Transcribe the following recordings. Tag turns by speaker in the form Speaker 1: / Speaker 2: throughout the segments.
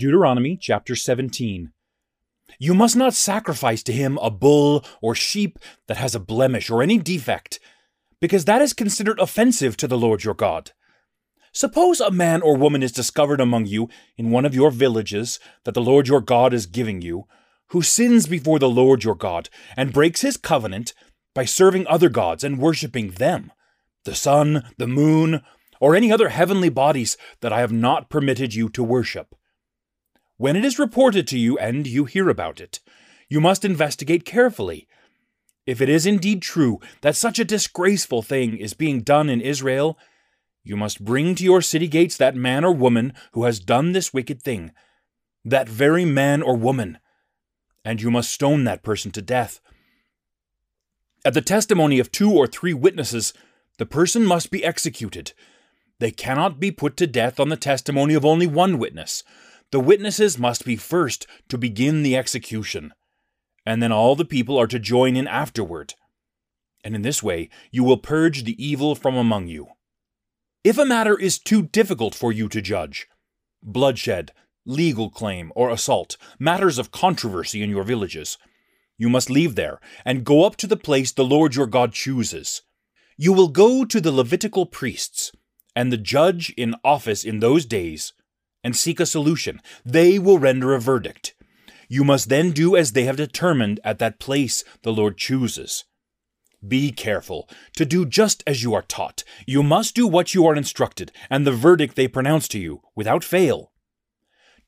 Speaker 1: Deuteronomy chapter 17. You must not sacrifice to him a bull or sheep that has a blemish or any defect, because that is considered offensive to the Lord your God. Suppose a man or woman is discovered among you in one of your villages that the Lord your God is giving you, who sins before the Lord your God and breaks his covenant by serving other gods and worshipping them, the sun, the moon, or any other heavenly bodies that I have not permitted you to worship. When it is reported to you and you hear about it, you must investigate carefully. If it is indeed true that such a disgraceful thing is being done in Israel, you must bring to your city gates that man or woman who has done this wicked thing, that very man or woman, and you must stone that person to death. At the testimony of two or three witnesses, the person must be executed. They cannot be put to death on the testimony of only one witness. The witnesses must be first to begin the execution, and then all the people are to join in afterward. And in this way you will purge the evil from among you. If a matter is too difficult for you to judge, bloodshed, legal claim, or assault, matters of controversy in your villages, you must leave there and go up to the place the Lord your God chooses. You will go to the Levitical priests and the judge in office in those days and seek a solution. They will render a verdict. You must then do as they have determined at that place the Lord chooses. Be careful to do just as you are taught. You must do what you are instructed, and the verdict they pronounce to you, without fail.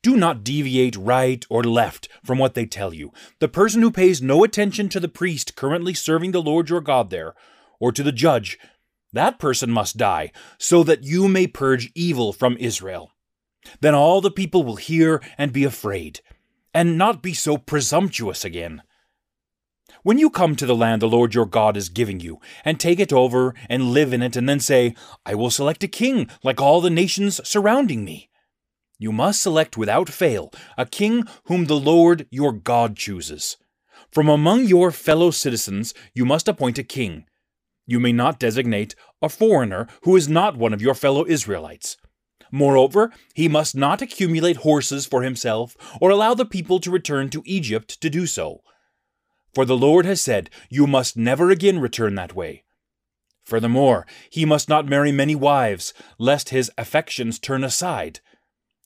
Speaker 1: Do not deviate right or left from what they tell you. The person who pays no attention to the priest currently serving the Lord your God there, or to the judge, that person must die, so that you may purge evil from Israel. Then all the people will hear and be afraid, and not be so presumptuous again. When you come to the land the Lord your God is giving you, and take it over and live in it, and then say, I will select a king like all the nations surrounding me. You must select without fail a king whom the Lord your God chooses. From among your fellow citizens you must appoint a king you may not designate a foreigner who is not one of your fellow Israelites. Moreover, he must not accumulate horses for himself or allow the people to return to Egypt to do so. For the Lord has said, You must never again return that way. Furthermore, he must not marry many wives, lest his affections turn aside.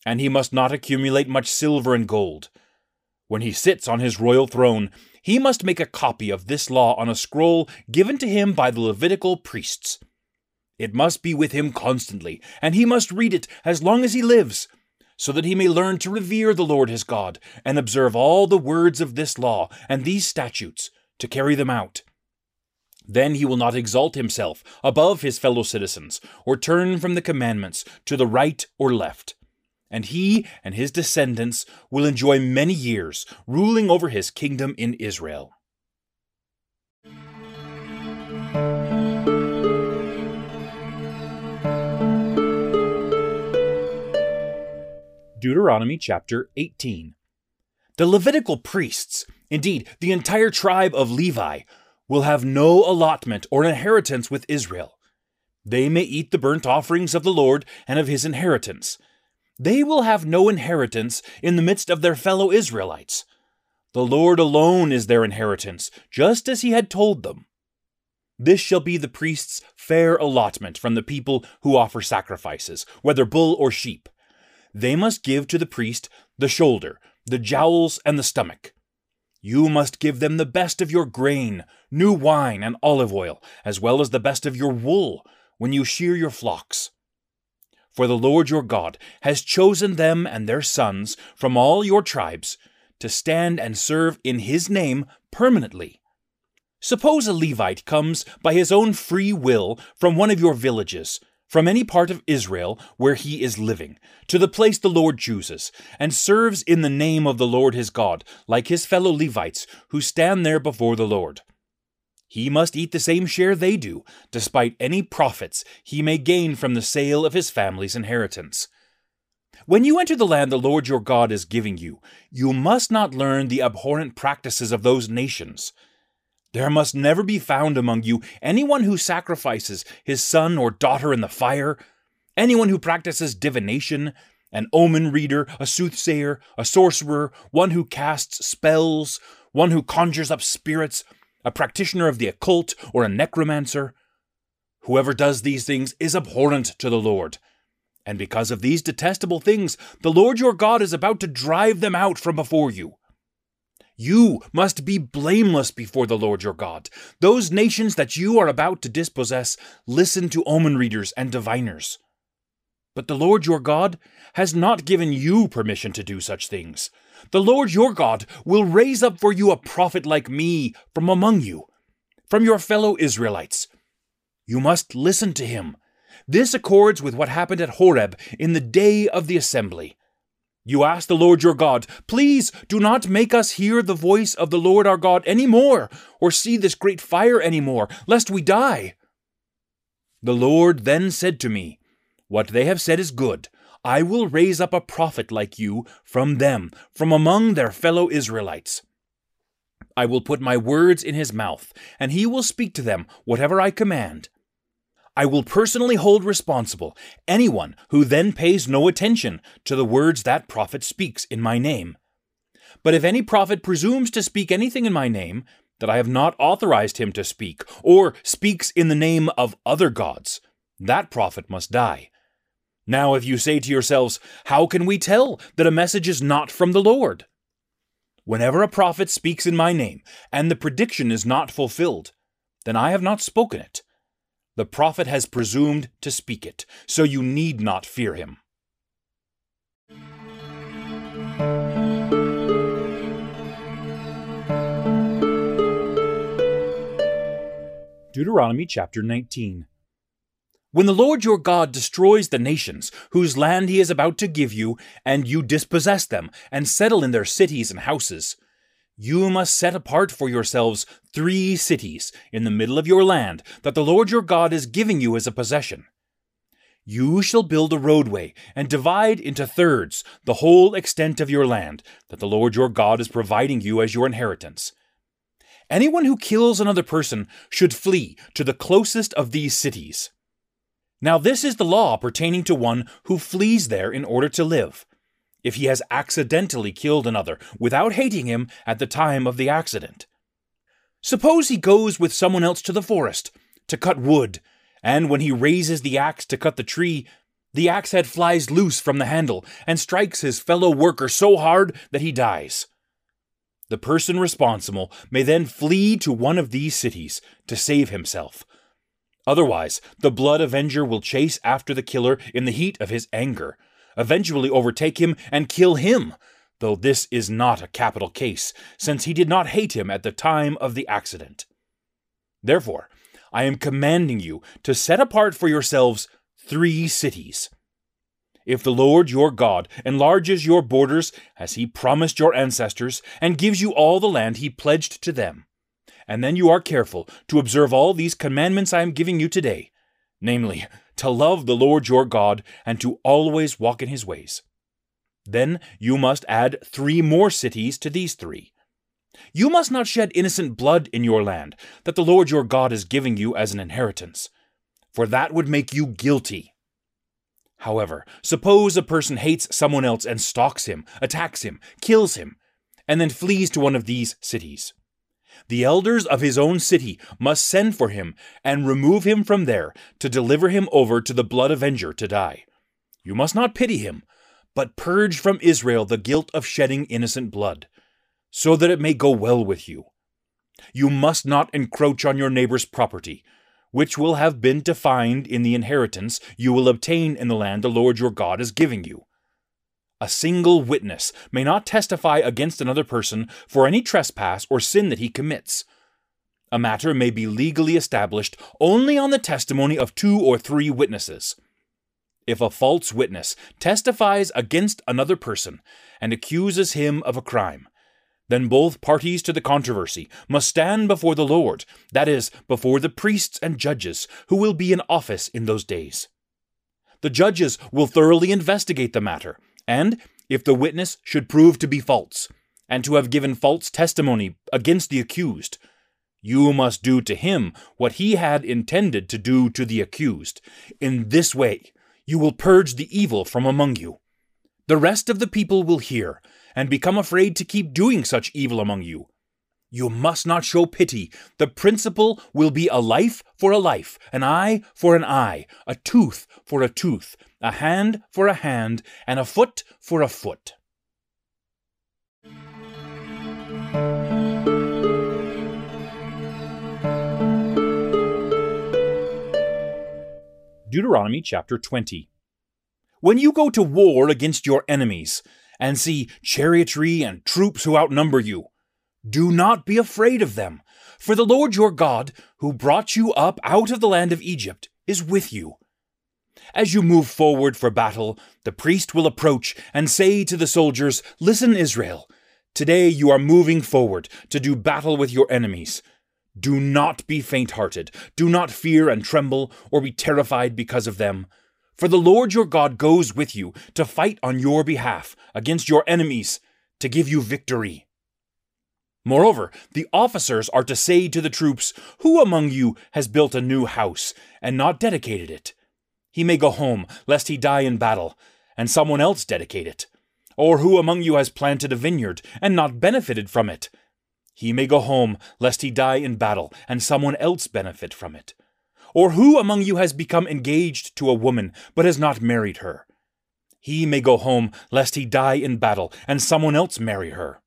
Speaker 1: And he must not accumulate much silver and gold. When he sits on his royal throne, he must make a copy of this law on a scroll given to him by the Levitical priests. It must be with him constantly, and he must read it as long as he lives, so that he may learn to revere the Lord his God, and observe all the words of this law and these statutes, to carry them out. Then he will not exalt himself above his fellow citizens, or turn from the commandments to the right or left and he and his descendants will enjoy many years ruling over his kingdom in Israel. Deuteronomy chapter 18. The Levitical priests, indeed, the entire tribe of Levi, will have no allotment or inheritance with Israel. They may eat the burnt offerings of the Lord and of his inheritance they will have no inheritance in the midst of their fellow Israelites. The Lord alone is their inheritance, just as he had told them. This shall be the priest's fair allotment from the people who offer sacrifices, whether bull or sheep. They must give to the priest the shoulder, the jowls, and the stomach. You must give them the best of your grain, new wine, and olive oil, as well as the best of your wool, when you shear your flocks. For the Lord your God has chosen them and their sons from all your tribes to stand and serve in his name permanently. Suppose a Levite comes by his own free will from one of your villages, from any part of Israel where he is living, to the place the Lord chooses, and serves in the name of the Lord his God, like his fellow Levites who stand there before the Lord. He must eat the same share they do, despite any profits he may gain from the sale of his family's inheritance. When you enter the land the Lord your God is giving you, you must not learn the abhorrent practices of those nations. There must never be found among you anyone who sacrifices his son or daughter in the fire, anyone who practices divination, an omen reader, a soothsayer, a sorcerer, one who casts spells, one who conjures up spirits, a practitioner of the occult, or a necromancer. Whoever does these things is abhorrent to the Lord. And because of these detestable things, the Lord your God is about to drive them out from before you. You must be blameless before the Lord your God. Those nations that you are about to dispossess listen to omen readers and diviners. But the Lord your God has not given you permission to do such things. The Lord your God will raise up for you a prophet like me from among you, from your fellow Israelites. You must listen to him. This accords with what happened at Horeb in the day of the assembly. You ask the Lord your God, Please do not make us hear the voice of the Lord our God any more, or see this great fire any more, lest we die. The Lord then said to me, What they have said is good. I will raise up a prophet like you from them, from among their fellow Israelites. I will put my words in his mouth, and he will speak to them whatever I command. I will personally hold responsible anyone who then pays no attention to the words that prophet speaks in my name. But if any prophet presumes to speak anything in my name that I have not authorized him to speak, or speaks in the name of other gods, that prophet must die. Now, if you say to yourselves, How can we tell that a message is not from the Lord? Whenever a prophet speaks in my name, and the prediction is not fulfilled, then I have not spoken it. The prophet has presumed to speak it, so you need not fear him. Deuteronomy chapter 19. When the Lord your God destroys the nations whose land he is about to give you, and you dispossess them, and settle in their cities and houses, you must set apart for yourselves three cities in the middle of your land that the Lord your God is giving you as a possession. You shall build a roadway and divide into thirds the whole extent of your land that the Lord your God is providing you as your inheritance. Anyone who kills another person should flee to the closest of these cities. Now, this is the law pertaining to one who flees there in order to live, if he has accidentally killed another without hating him at the time of the accident. Suppose he goes with someone else to the forest to cut wood, and when he raises the axe to cut the tree, the axe head flies loose from the handle and strikes his fellow worker so hard that he dies. The person responsible may then flee to one of these cities to save himself Otherwise, the Blood Avenger will chase after the killer in the heat of his anger, eventually overtake him and kill him, though this is not a capital case, since he did not hate him at the time of the accident. Therefore, I am commanding you to set apart for yourselves three cities. If the Lord your God enlarges your borders as he promised your ancestors, and gives you all the land he pledged to them, and then you are careful to observe all these commandments I am giving you today, namely, to love the Lord your God and to always walk in his ways. Then you must add three more cities to these three. You must not shed innocent blood in your land that the Lord your God is giving you as an inheritance, for that would make you guilty. However, suppose a person hates someone else and stalks him, attacks him, kills him, and then flees to one of these cities. The elders of his own city must send for him and remove him from there to deliver him over to the blood avenger to die. You must not pity him, but purge from Israel the guilt of shedding innocent blood, so that it may go well with you. You must not encroach on your neighbor's property, which will have been defined in the inheritance you will obtain in the land the Lord your God is giving you. A single witness may not testify against another person for any trespass or sin that he commits. A matter may be legally established only on the testimony of two or three witnesses. If a false witness testifies against another person and accuses him of a crime, then both parties to the controversy must stand before the Lord, that is, before the priests and judges who will be in office in those days. The judges will thoroughly investigate the matter and if the witness should prove to be false, and to have given false testimony against the accused, you must do to him what he had intended to do to the accused. In this way, you will purge the evil from among you. The rest of the people will hear and become afraid to keep doing such evil among you. You must not show pity. The principle will be a life for a life, an eye for an eye, a tooth for a tooth, a hand for a hand, and a foot for a foot. Deuteronomy chapter 20. When you go to war against your enemies, and see chariotry and troops who outnumber you, do not be afraid of them, for the Lord your God, who brought you up out of the land of Egypt, is with you. As you move forward for battle, the priest will approach and say to the soldiers, Listen, Israel, today you are moving forward to do battle with your enemies. Do not be faint hearted, do not fear and tremble, or be terrified because of them. For the Lord your God goes with you to fight on your behalf against your enemies, to give you victory. Moreover, the officers are to say to the troops, Who among you has built a new house and not dedicated it? He may go home, lest he die in battle, and someone else dedicate it. Or who among you has planted a vineyard and not benefited from it? He may go home, lest he die in battle, and someone else benefit from it. Or who among you has become engaged to a woman, but has not married her? He may go home, lest he die in battle, and someone else marry her.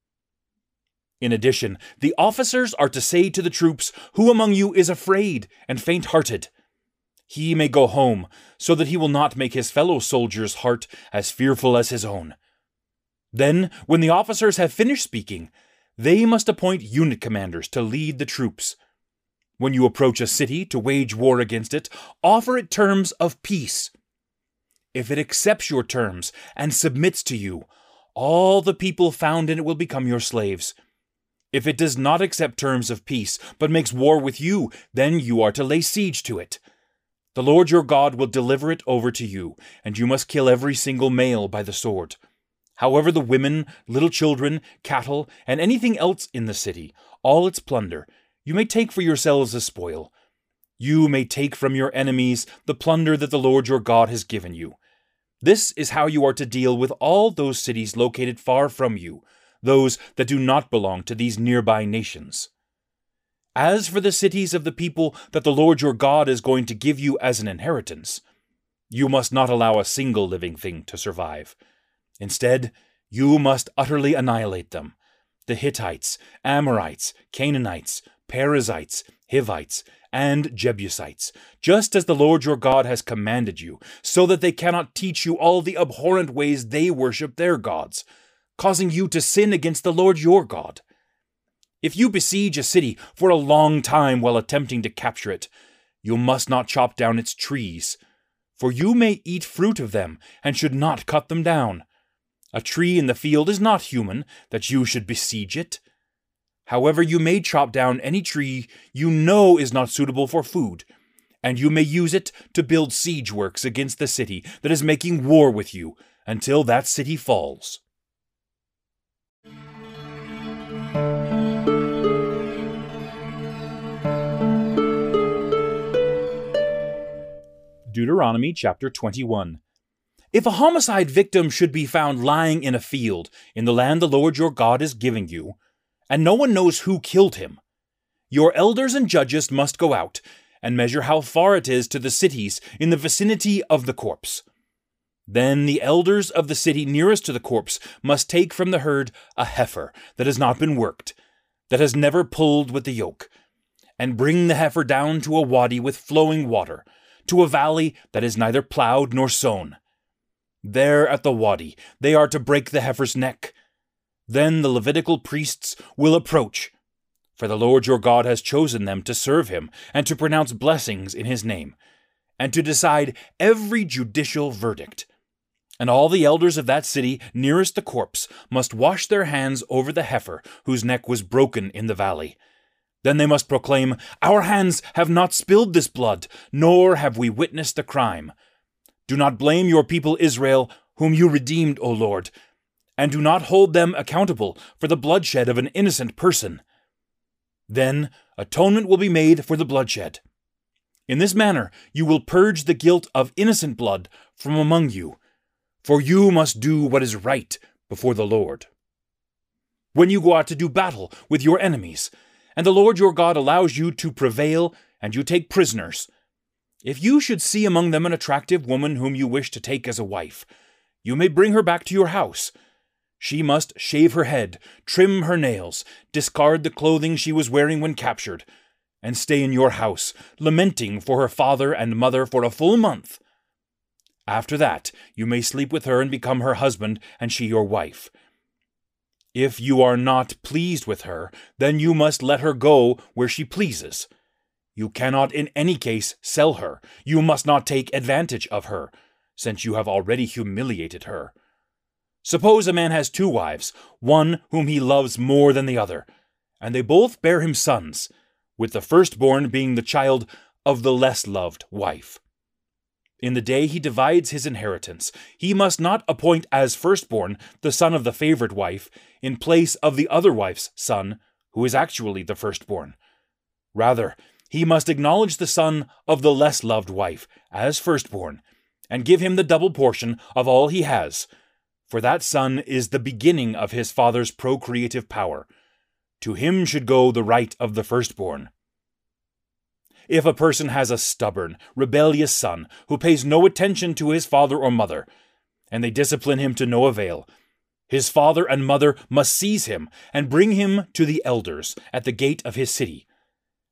Speaker 1: In addition, the officers are to say to the troops, Who among you is afraid and faint hearted? He may go home, so that he will not make his fellow soldier's heart as fearful as his own. Then, when the officers have finished speaking, they must appoint unit commanders to lead the troops. When you approach a city to wage war against it, offer it terms of peace. If it accepts your terms and submits to you, all the people found in it will become your slaves. If it does not accept terms of peace, but makes war with you, then you are to lay siege to it. The Lord your God will deliver it over to you, and you must kill every single male by the sword. However, the women, little children, cattle, and anything else in the city, all its plunder, you may take for yourselves as spoil. You may take from your enemies the plunder that the Lord your God has given you. This is how you are to deal with all those cities located far from you, those that do not belong to these nearby nations. As for the cities of the people that the Lord your God is going to give you as an inheritance, you must not allow a single living thing to survive. Instead, you must utterly annihilate them the Hittites, Amorites, Canaanites, Perizzites, Hivites, and Jebusites, just as the Lord your God has commanded you, so that they cannot teach you all the abhorrent ways they worship their gods, causing you to sin against the Lord your God. If you besiege a city for a long time while attempting to capture it, you must not chop down its trees, for you may eat fruit of them, and should not cut them down. A tree in the field is not human, that you should besiege it. However, you may chop down any tree you know is not suitable for food, and you may use it to build siege works against the city that is making war with you until that city falls. Deuteronomy chapter 21. If a homicide victim should be found lying in a field in the land the Lord your God is giving you, and no one knows who killed him, your elders and judges must go out and measure how far it is to the cities in the vicinity of the corpse. Then the elders of the city nearest to the corpse must take from the herd a heifer that has not been worked, that has never pulled with the yoke, and bring the heifer down to a wadi with flowing water, to a valley that is neither plowed nor sown there at the wadi, they are to break the heifer's neck. Then the Levitical priests will approach, for the Lord your God has chosen them to serve him and to pronounce blessings in his name, and to decide every judicial verdict. And all the elders of that city nearest the corpse must wash their hands over the heifer whose neck was broken in the valley. Then they must proclaim, Our hands have not spilled this blood, nor have we witnessed the crime. Do not blame your people Israel, whom you redeemed, O Lord, and do not hold them accountable for the bloodshed of an innocent person. Then atonement will be made for the bloodshed. In this manner you will purge the guilt of innocent blood from among you, for you must do what is right before the Lord. When you go out to do battle with your enemies, and the Lord your God allows you to prevail, and you take prisoners, if you should see among them an attractive woman whom you wish to take as a wife, you may bring her back to your house. She must shave her head, trim her nails, discard the clothing she was wearing when captured, and stay in your house, lamenting for her father and mother for a full month. After that, you may sleep with her and become her husband, and she your wife. If you are not pleased with her, then you must let her go where she pleases. You cannot in any case sell her. You must not take advantage of her, since you have already humiliated her. Suppose a man has two wives, one whom he loves more than the other, and they both bear him sons with the firstborn being the child of the less loved wife. In the day he divides his inheritance, he must not appoint as firstborn the son of the favored wife in place of the other wife's son, who is actually the firstborn. Rather, he must acknowledge the son of the less loved wife as firstborn, and give him the double portion of all he has, for that son is the beginning of his father's procreative power to him should go the right of the firstborn. If a person has a stubborn, rebellious son who pays no attention to his father or mother, and they discipline him to no avail, his father and mother must seize him and bring him to the elders at the gate of his city.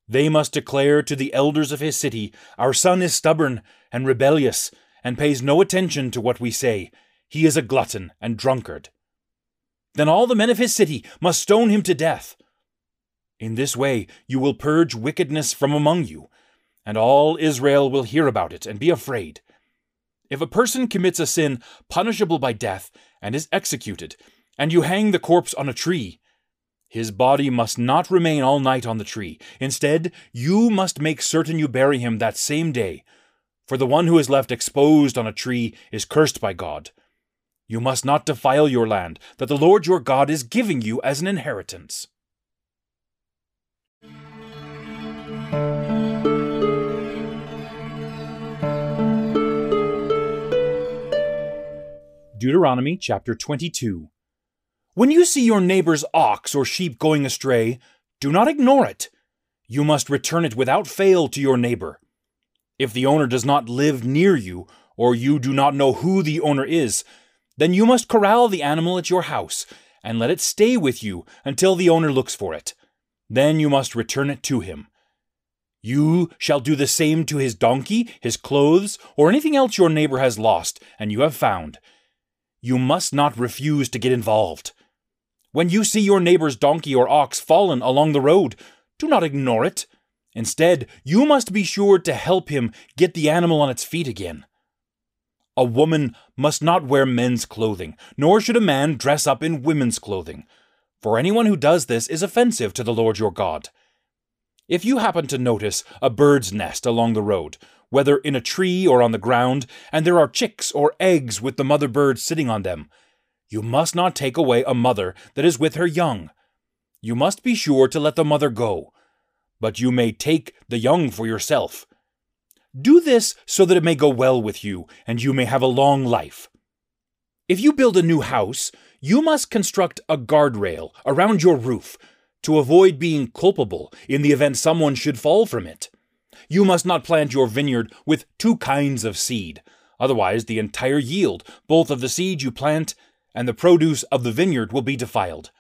Speaker 1: They must declare to the elders of his city, Our son is stubborn and rebellious, and pays no attention to what we say. He is a glutton and drunkard. Then all the men of his city must stone him to death. In this way you will purge wickedness from among you, and all Israel will hear about it and be afraid. If a person commits a sin punishable by death and is executed, and you hang the corpse on a tree, his body must not remain all night on the tree. Instead, you must make certain you bury him that same day, for the one who is left exposed on a tree is cursed by God. You must not defile your land that the Lord your God is giving you as an inheritance. Deuteronomy chapter 22. When you see your neighbor's ox or sheep going astray, do not ignore it. You must return it without fail to your neighbor. If the owner does not live near you, or you do not know who the owner is, then you must corral the animal at your house and let it stay with you until the owner looks for it. Then you must return it to him. You shall do the same to his donkey, his clothes, or anything else your neighbor has lost and you have found. You must not refuse to get involved. When you see your neighbor's donkey or ox fallen along the road, do not ignore it. Instead, you must be sure to help him get the animal on its feet again. A woman must not wear men's clothing, nor should a man dress up in women's clothing, for anyone who does this is offensive to the Lord your God. If you happen to notice a bird's nest along the road, whether in a tree or on the ground, and there are chicks or eggs with the mother bird sitting on them, you must not take away a mother that is with her young. You must be sure to let the mother go, but you may take the young for yourself. Do this so that it may go well with you, and you may have a long life. If you build a new house, you must construct a guardrail around your roof to avoid being culpable in the event someone should fall from it. You must not plant your vineyard with two kinds of seed, otherwise, the entire yield, both of the seed you plant and the produce of the vineyard, will be defiled.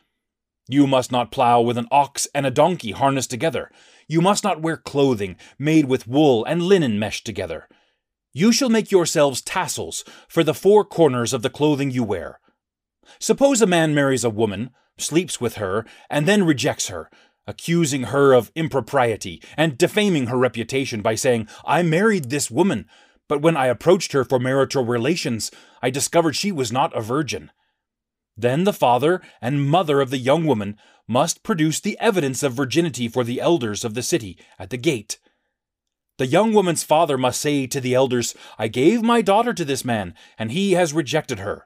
Speaker 1: You must not plow with an ox and a donkey harnessed together. You must not wear clothing made with wool and linen meshed together. You shall make yourselves tassels for the four corners of the clothing you wear. Suppose a man marries a woman, sleeps with her, and then rejects her, accusing her of impropriety and defaming her reputation by saying, I married this woman, but when I approached her for marital relations, I discovered she was not a virgin. Then the father and mother of the young woman must produce the evidence of virginity for the elders of the city at the gate. The young woman's father must say to the elders, I gave my daughter to this man, and he has rejected her.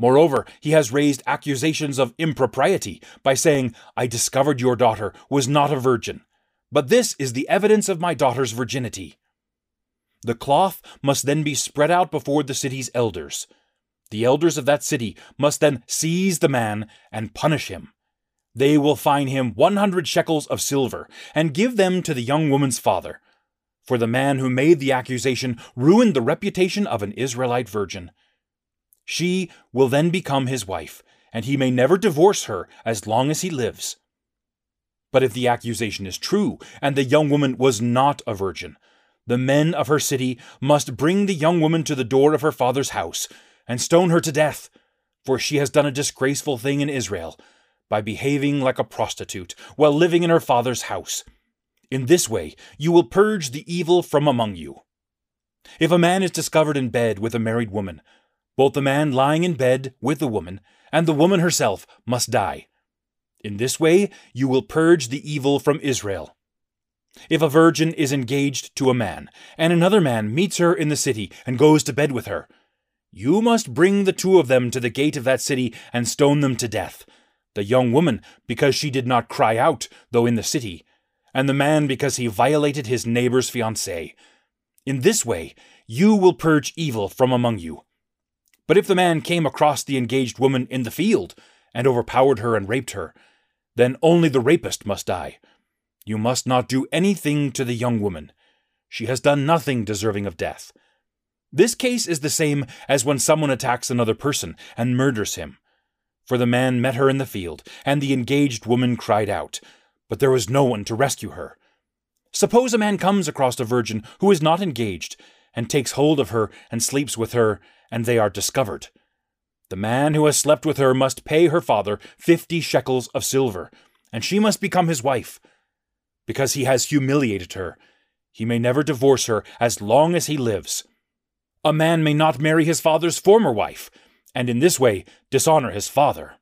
Speaker 1: Moreover, he has raised accusations of impropriety by saying, I discovered your daughter was not a virgin. But this is the evidence of my daughter's virginity. The cloth must then be spread out before the city's elders. The elders of that city must then seize the man and punish him. They will fine him 100 shekels of silver and give them to the young woman's father. For the man who made the accusation ruined the reputation of an Israelite virgin. She will then become his wife, and he may never divorce her as long as he lives. But if the accusation is true, and the young woman was not a virgin, the men of her city must bring the young woman to the door of her father's house and stone her to death, for she has done a disgraceful thing in Israel by behaving like a prostitute while living in her father's house. In this way you will purge the evil from among you. If a man is discovered in bed with a married woman, both the man lying in bed with the woman and the woman herself must die. In this way you will purge the evil from Israel. If a virgin is engaged to a man, and another man meets her in the city and goes to bed with her, you must bring the two of them to the gate of that city and stone them to death. The young woman, because she did not cry out, though in the city, and the man, because he violated his neighbor's fiancée. In this way, you will purge evil from among you. But if the man came across the engaged woman in the field, and overpowered her and raped her, then only the rapist must die. You must not do anything to the young woman. She has done nothing deserving of death. This case is the same as when someone attacks another person and murders him. For the man met her in the field, and the engaged woman cried out, but there was no one to rescue her. Suppose a man comes across a virgin who is not engaged, and takes hold of her and sleeps with her, and they are discovered. The man who has slept with her must pay her father fifty shekels of silver, and she must become his wife. Because he has humiliated her, he may never divorce her as long as he lives. A man may not marry his father's former wife, and in this way dishonor his father.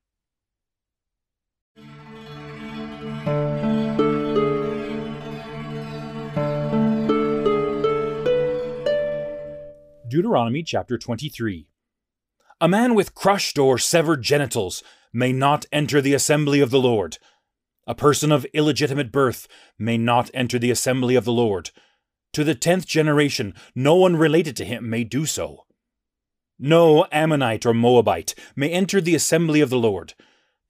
Speaker 1: Deuteronomy chapter 23. A man with crushed or severed genitals may not enter the assembly of the Lord. A person of illegitimate birth may not enter the assembly of the Lord. To the tenth generation, no one related to him may do so. No Ammonite or Moabite may enter the assembly of the Lord.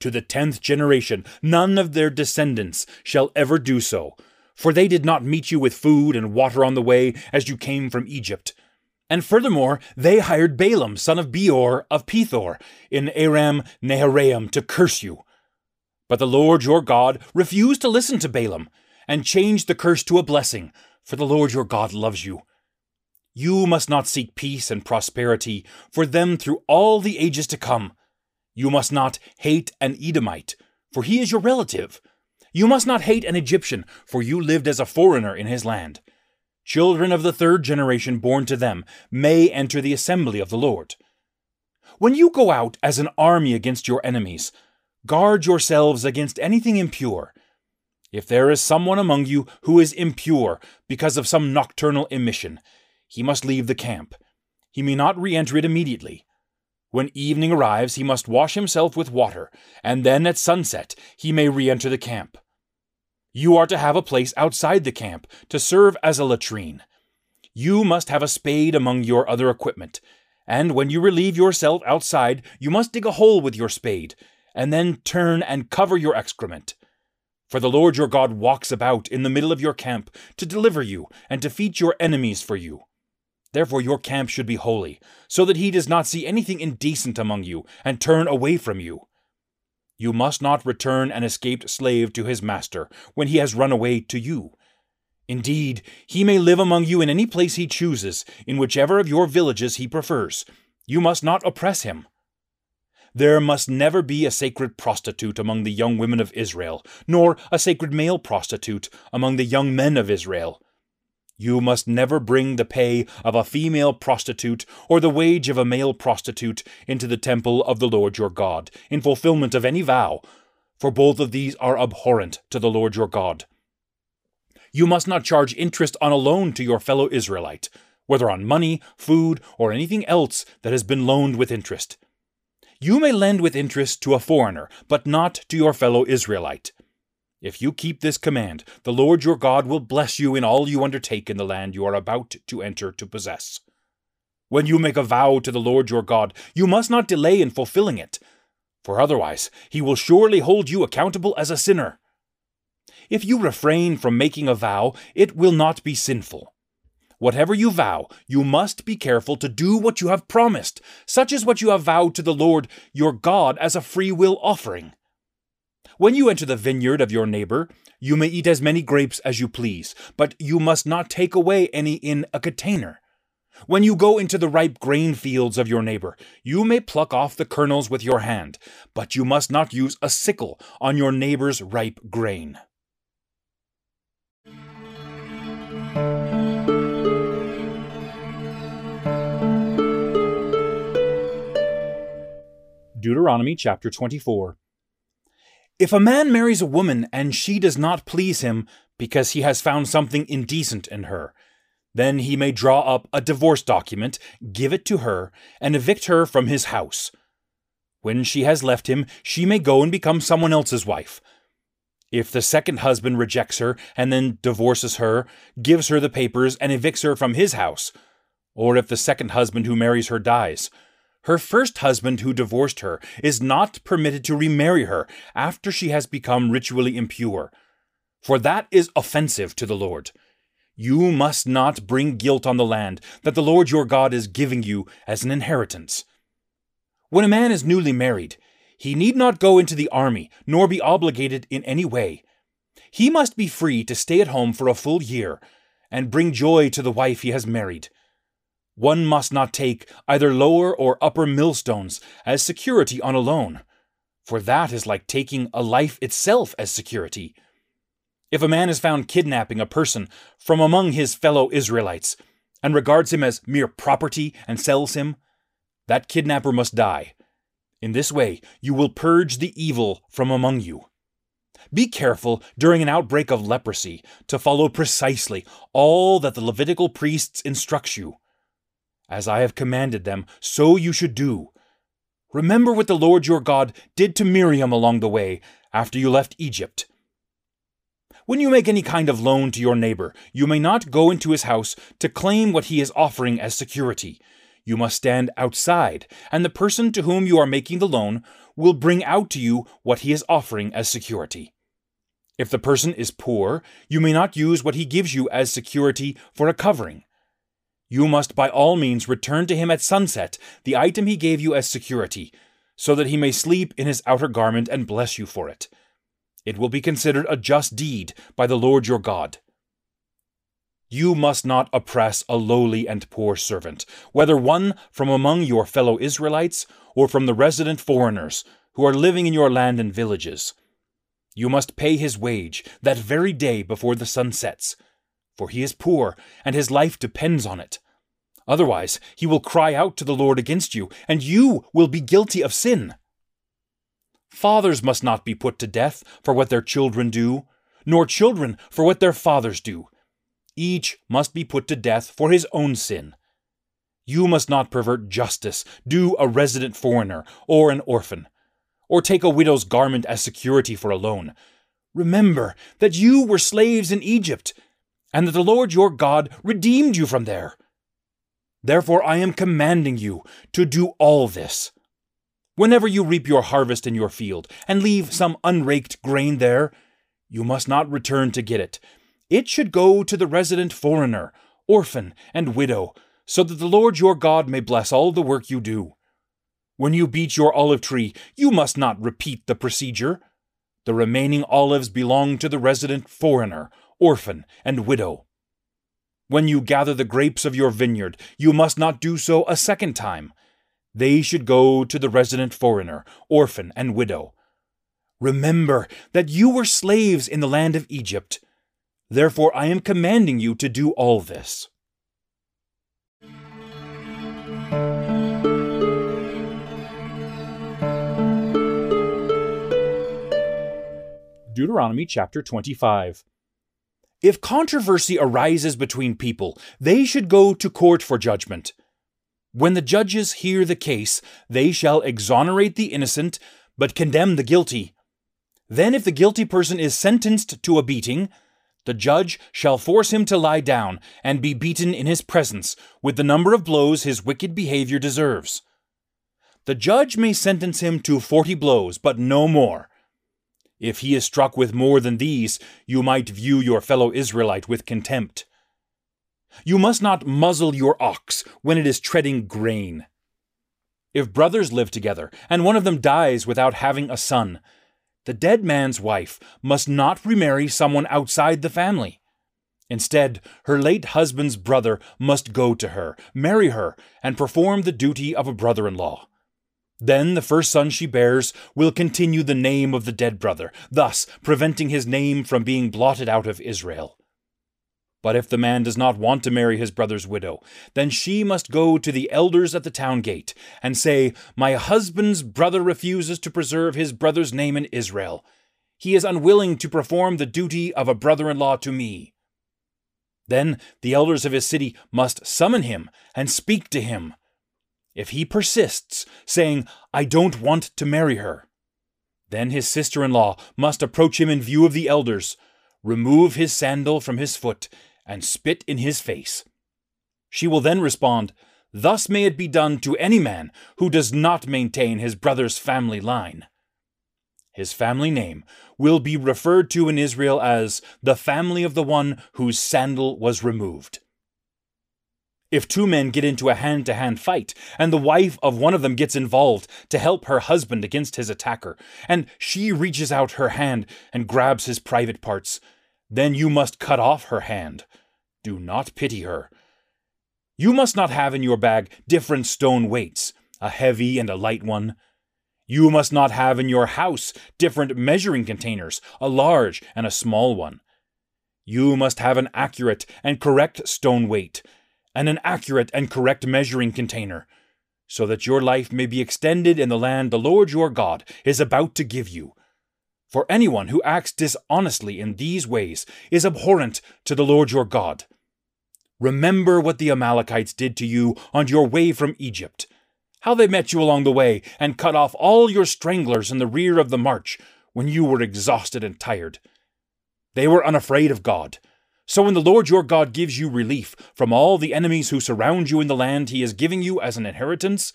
Speaker 1: To the tenth generation, none of their descendants shall ever do so, for they did not meet you with food and water on the way as you came from Egypt. And furthermore, they hired Balaam, son of Beor of Pethor, in Aram Naharaim, to curse you. But the Lord your God refused to listen to Balaam, and changed the curse to a blessing, for the Lord your God loves you. You must not seek peace and prosperity for them through all the ages to come. You must not hate an Edomite, for he is your relative. You must not hate an Egyptian, for you lived as a foreigner in his land. Children of the third generation born to them may enter the assembly of the Lord. When you go out as an army against your enemies, guard yourselves against anything impure if there is someone among you who is impure because of some nocturnal emission, he must leave the camp. He may not re enter it immediately. When evening arrives, he must wash himself with water, and then at sunset he may re enter the camp. You are to have a place outside the camp to serve as a latrine. You must have a spade among your other equipment, and when you relieve yourself outside, you must dig a hole with your spade, and then turn and cover your excrement. For the Lord your God walks about in the middle of your camp to deliver you and defeat your enemies for you. Therefore your camp should be holy, so that he does not see anything indecent among you and turn away from you. You must not return an escaped slave to his master when he has run away to you. Indeed, he may live among you in any place he chooses, in whichever of your villages he prefers. You must not oppress him. There must never be a sacred prostitute among the young women of Israel, nor a sacred male prostitute among the young men of Israel. You must never bring the pay of a female prostitute or the wage of a male prostitute into the temple of the Lord your God, in fulfillment of any vow, for both of these are abhorrent to the Lord your God. You must not charge interest on a loan to your fellow Israelite, whether on money, food, or anything else that has been loaned with interest. You may lend with interest to a foreigner, but not to your fellow Israelite. If you keep this command, the Lord your God will bless you in all you undertake in the land you are about to enter to possess. When you make a vow to the Lord your God, you must not delay in fulfilling it, for otherwise he will surely hold you accountable as a sinner. If you refrain from making a vow, it will not be sinful. Whatever you vow, you must be careful to do what you have promised, such as what you have vowed to the Lord your God as a free will offering. When you enter the vineyard of your neighbor, you may eat as many grapes as you please, but you must not take away any in a container. When you go into the ripe grain fields of your neighbor, you may pluck off the kernels with your hand, but you must not use a sickle on your neighbor's ripe grain. Deuteronomy chapter 24. If a man marries a woman and she does not please him because he has found something indecent in her, then he may draw up a divorce document, give it to her, and evict her from his house. When she has left him, she may go and become someone else's wife. If the second husband rejects her and then divorces her, gives her the papers, and evicts her from his house, or if the second husband who marries her dies, her first husband, who divorced her, is not permitted to remarry her after she has become ritually impure, for that is offensive to the Lord. You must not bring guilt on the land that the Lord your God is giving you as an inheritance. When a man is newly married, he need not go into the army, nor be obligated in any way. He must be free to stay at home for a full year, and bring joy to the wife he has married one must not take either lower or upper millstones as security on a loan, for that is like taking a life itself as security. If a man is found kidnapping a person from among his fellow Israelites, and regards him as mere property and sells him, that kidnapper must die. In this way, you will purge the evil from among you. Be careful during an outbreak of leprosy to follow precisely all that the Levitical priests instruct you as I have commanded them, so you should do. Remember what the Lord your God did to Miriam along the way after you left Egypt. When you make any kind of loan to your neighbor, you may not go into his house to claim what he is offering as security. You must stand outside, and the person to whom you are making the loan will bring out to you what he is offering as security. If the person is poor, you may not use what he gives you as security for a covering. You must by all means return to him at sunset the item he gave you as security, so that he may sleep in his outer garment and bless you for it. It will be considered a just deed by the Lord your God. You must not oppress a lowly and poor servant, whether one from among your fellow Israelites or from the resident foreigners who are living in your land and villages. You must pay his wage that very day before the sun sets for he is poor, and his life depends on it. Otherwise, he will cry out to the Lord against you, and you will be guilty of sin. Fathers must not be put to death for what their children due, nor children for what their fathers do. Each must be put to death for his own sin. You must not pervert justice, do a resident foreigner or an orphan, or take a widow's garment as security for a loan. Remember that you were slaves in Egypt and that the Lord your God redeemed you from there. Therefore, I am commanding you to do all this. Whenever you reap your harvest in your field and leave some unraked grain there, you must not return to get it. It should go to the resident foreigner, orphan, and widow, so that the Lord your God may bless all the work you do. When you beat your olive tree, you must not repeat the procedure. The remaining olives belong to the resident foreigner, orphan, and widow. When you gather the grapes of your vineyard, you must not do so a second time. They should go to the resident foreigner, orphan, and widow. Remember that you were slaves in the land of Egypt. Therefore, I am commanding you to do all this. Deuteronomy chapter 25. If controversy arises between people, they should go to court for judgment. When the judges hear the case, they shall exonerate the innocent, but condemn the guilty. Then, if the guilty person is sentenced to a beating, the judge shall force him to lie down and be beaten in his presence with the number of blows his wicked behavior deserves. The judge may sentence him to forty blows, but no more. If he is struck with more than these, you might view your fellow Israelite with contempt. You must not muzzle your ox when it is treading grain. If brothers live together, and one of them dies without having a son, the dead man's wife must not remarry someone outside the family. Instead, her late husband's brother must go to her, marry her, and perform the duty of a brother in law. Then the first son she bears will continue the name of the dead brother, thus preventing his name from being blotted out of Israel. But if the man does not want to marry his brother's widow, then she must go to the elders at the town gate and say, My husband's brother refuses to preserve his brother's name in Israel. He is unwilling to perform the duty of a brother in law to me. Then the elders of his city must summon him and speak to him. If he persists, saying, I don't want to marry her, then his sister in law must approach him in view of the elders, remove his sandal from his foot, and spit in his face. She will then respond, Thus may it be done to any man who does not maintain his brother's family line. His family name will be referred to in Israel as the family of the one whose sandal was removed. If two men get into a hand to hand fight, and the wife of one of them gets involved to help her husband against his attacker, and she reaches out her hand and grabs his private parts, then you must cut off her hand. Do not pity her. You must not have in your bag different stone weights, a heavy and a light one. You must not have in your house different measuring containers, a large and a small one. You must have an accurate and correct stone weight, and an accurate and correct measuring container, so that your life may be extended in the land the Lord your God is about to give you, for anyone who acts dishonestly in these ways is abhorrent to the Lord your God. Remember what the Amalekites did to you on your way from Egypt, how they met you along the way and cut off all your stranglers in the rear of the march when you were exhausted and tired. They were unafraid of God. So when the Lord your God gives you relief from all the enemies who surround you in the land he is giving you as an inheritance,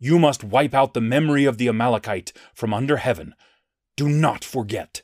Speaker 1: you must wipe out the memory of the Amalekite from under heaven do not forget.